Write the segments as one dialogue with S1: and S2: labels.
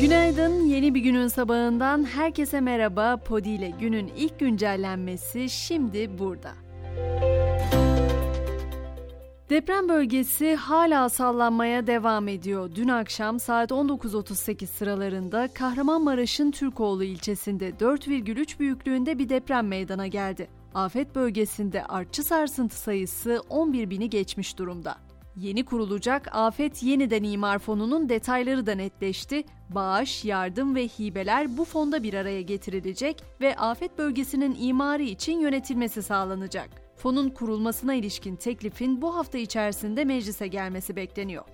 S1: Günaydın, yeni bir günün sabahından herkese merhaba. Podi ile günün ilk güncellenmesi şimdi burada. Deprem bölgesi hala sallanmaya devam ediyor. Dün akşam saat 19.38 sıralarında Kahramanmaraş'ın Türkoğlu ilçesinde 4,3 büyüklüğünde bir deprem meydana geldi. Afet bölgesinde artçı sarsıntı sayısı 11 bini geçmiş durumda. Yeni kurulacak Afet Yeniden İmar Fonu'nun detayları da netleşti. Bağış, yardım ve hibeler bu fonda bir araya getirilecek ve afet bölgesinin imarı için yönetilmesi sağlanacak. Fonun kurulmasına ilişkin teklifin bu hafta içerisinde meclise gelmesi bekleniyor.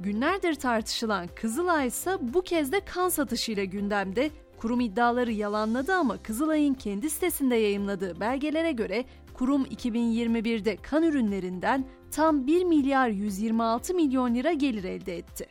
S1: Günlerdir tartışılan Kızılay ise bu kez de kan satışıyla gündemde. Kurum iddiaları yalanladı ama Kızılay'ın kendi sitesinde yayımladığı belgelere göre kurum 2021'de kan ürünlerinden tam 1 milyar 126 milyon lira gelir elde etti.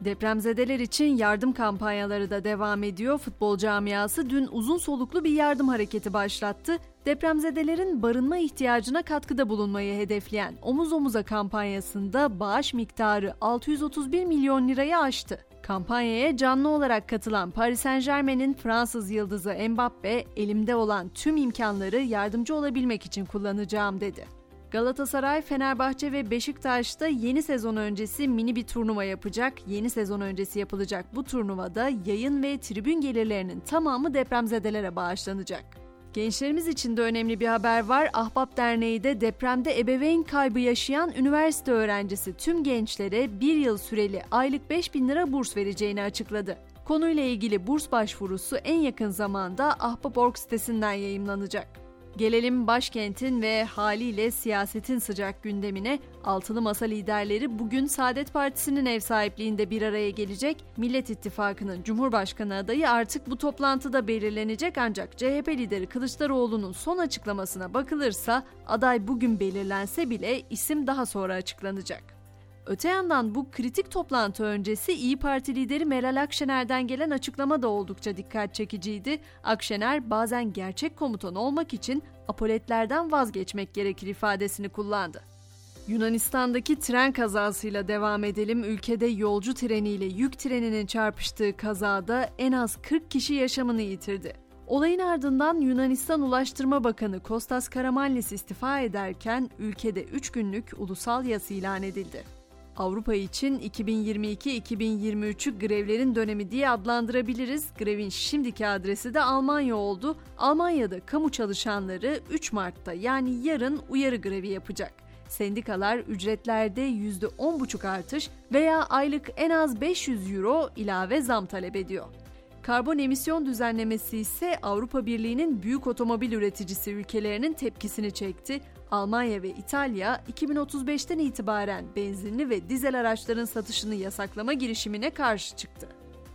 S1: Depremzedeler için yardım kampanyaları da devam ediyor. Futbol camiası dün uzun soluklu bir yardım hareketi başlattı. Depremzedelerin barınma ihtiyacına katkıda bulunmayı hedefleyen Omuz Omuza kampanyasında bağış miktarı 631 milyon lirayı aştı. Kampanyaya canlı olarak katılan Paris Saint Germain'in Fransız yıldızı Mbappe, elimde olan tüm imkanları yardımcı olabilmek için kullanacağım dedi. Galatasaray, Fenerbahçe ve Beşiktaş'ta yeni sezon öncesi mini bir turnuva yapacak. Yeni sezon öncesi yapılacak bu turnuvada yayın ve tribün gelirlerinin tamamı depremzedelere bağışlanacak. Gençlerimiz için de önemli bir haber var. Ahbap Derneği de depremde ebeveyn kaybı yaşayan üniversite öğrencisi tüm gençlere bir yıl süreli aylık 5 bin lira burs vereceğini açıkladı. Konuyla ilgili burs başvurusu en yakın zamanda Ahbap.org sitesinden yayımlanacak. Gelelim başkentin ve haliyle siyasetin sıcak gündemine. Altılı Masa liderleri bugün Saadet Partisi'nin ev sahipliğinde bir araya gelecek. Millet İttifakı'nın Cumhurbaşkanı adayı artık bu toplantıda belirlenecek ancak CHP lideri Kılıçdaroğlu'nun son açıklamasına bakılırsa aday bugün belirlense bile isim daha sonra açıklanacak. Öte yandan bu kritik toplantı öncesi İyi Parti lideri Meral Akşener'den gelen açıklama da oldukça dikkat çekiciydi. Akşener bazen gerçek komutan olmak için apoletlerden vazgeçmek gerekir ifadesini kullandı. Yunanistan'daki tren kazasıyla devam edelim. Ülkede yolcu treniyle yük treninin çarpıştığı kazada en az 40 kişi yaşamını yitirdi. Olayın ardından Yunanistan Ulaştırma Bakanı Kostas Karamanlis istifa ederken ülkede 3 günlük ulusal yas ilan edildi. Avrupa için 2022-2023'ü grevlerin dönemi diye adlandırabiliriz. Grevin şimdiki adresi de Almanya oldu. Almanya'da kamu çalışanları 3 Mart'ta yani yarın uyarı grevi yapacak. Sendikalar ücretlerde %10,5 artış veya aylık en az 500 euro ilave zam talep ediyor. Karbon emisyon düzenlemesi ise Avrupa Birliği'nin büyük otomobil üreticisi ülkelerinin tepkisini çekti. Almanya ve İtalya 2035'ten itibaren benzinli ve dizel araçların satışını yasaklama girişimine karşı çıktı.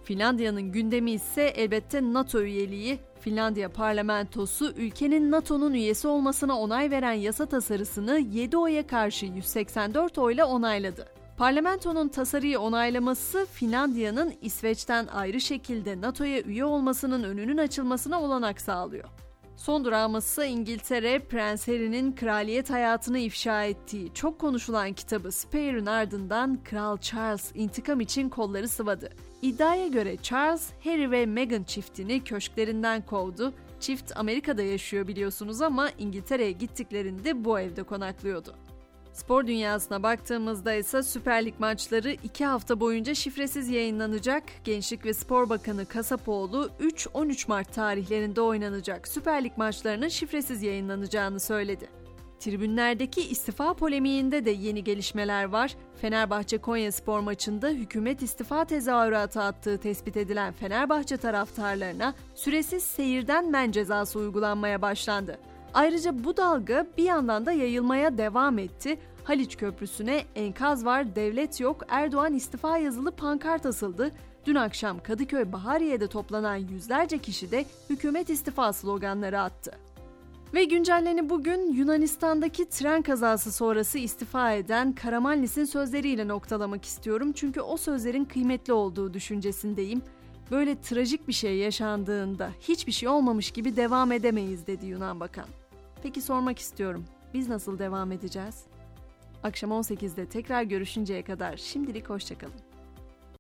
S1: Finlandiya'nın gündemi ise elbette NATO üyeliği. Finlandiya parlamentosu ülkenin NATO'nun üyesi olmasına onay veren yasa tasarısını 7 oya karşı 184 oyla onayladı. Parlamentonun tasarıyı onaylaması Finlandiya'nın İsveç'ten ayrı şekilde NATO'ya üye olmasının önünün açılmasına olanak sağlıyor. Son durağımız İngiltere, Prens Harry'nin kraliyet hayatını ifşa ettiği çok konuşulan kitabı Spare'ın ardından Kral Charles intikam için kolları sıvadı. İddiaya göre Charles, Harry ve Meghan çiftini köşklerinden kovdu. Çift Amerika'da yaşıyor biliyorsunuz ama İngiltere'ye gittiklerinde bu evde konaklıyordu. Spor dünyasına baktığımızda ise Süper Lig maçları 2 hafta boyunca şifresiz yayınlanacak. Gençlik ve Spor Bakanı Kasapoğlu 3-13 Mart tarihlerinde oynanacak Süper Lig maçlarının şifresiz yayınlanacağını söyledi. Tribünlerdeki istifa polemiğinde de yeni gelişmeler var. Fenerbahçe Konya Spor maçında hükümet istifa tezahüratı attığı tespit edilen Fenerbahçe taraftarlarına süresiz seyirden men cezası uygulanmaya başlandı. Ayrıca bu dalga bir yandan da yayılmaya devam etti. Haliç Köprüsü'ne enkaz var, devlet yok, Erdoğan istifa yazılı pankart asıldı. Dün akşam Kadıköy Bahariye'de toplanan yüzlerce kişi de hükümet istifa sloganları attı. Ve güncelleni bugün Yunanistan'daki tren kazası sonrası istifa eden Karamanlis'in sözleriyle noktalamak istiyorum. Çünkü o sözlerin kıymetli olduğu düşüncesindeyim. Böyle trajik bir şey yaşandığında hiçbir şey olmamış gibi devam edemeyiz dedi Yunan Bakan. Peki sormak istiyorum. Biz nasıl devam edeceğiz? Akşam 18'de tekrar görüşünceye kadar şimdilik hoşçakalın.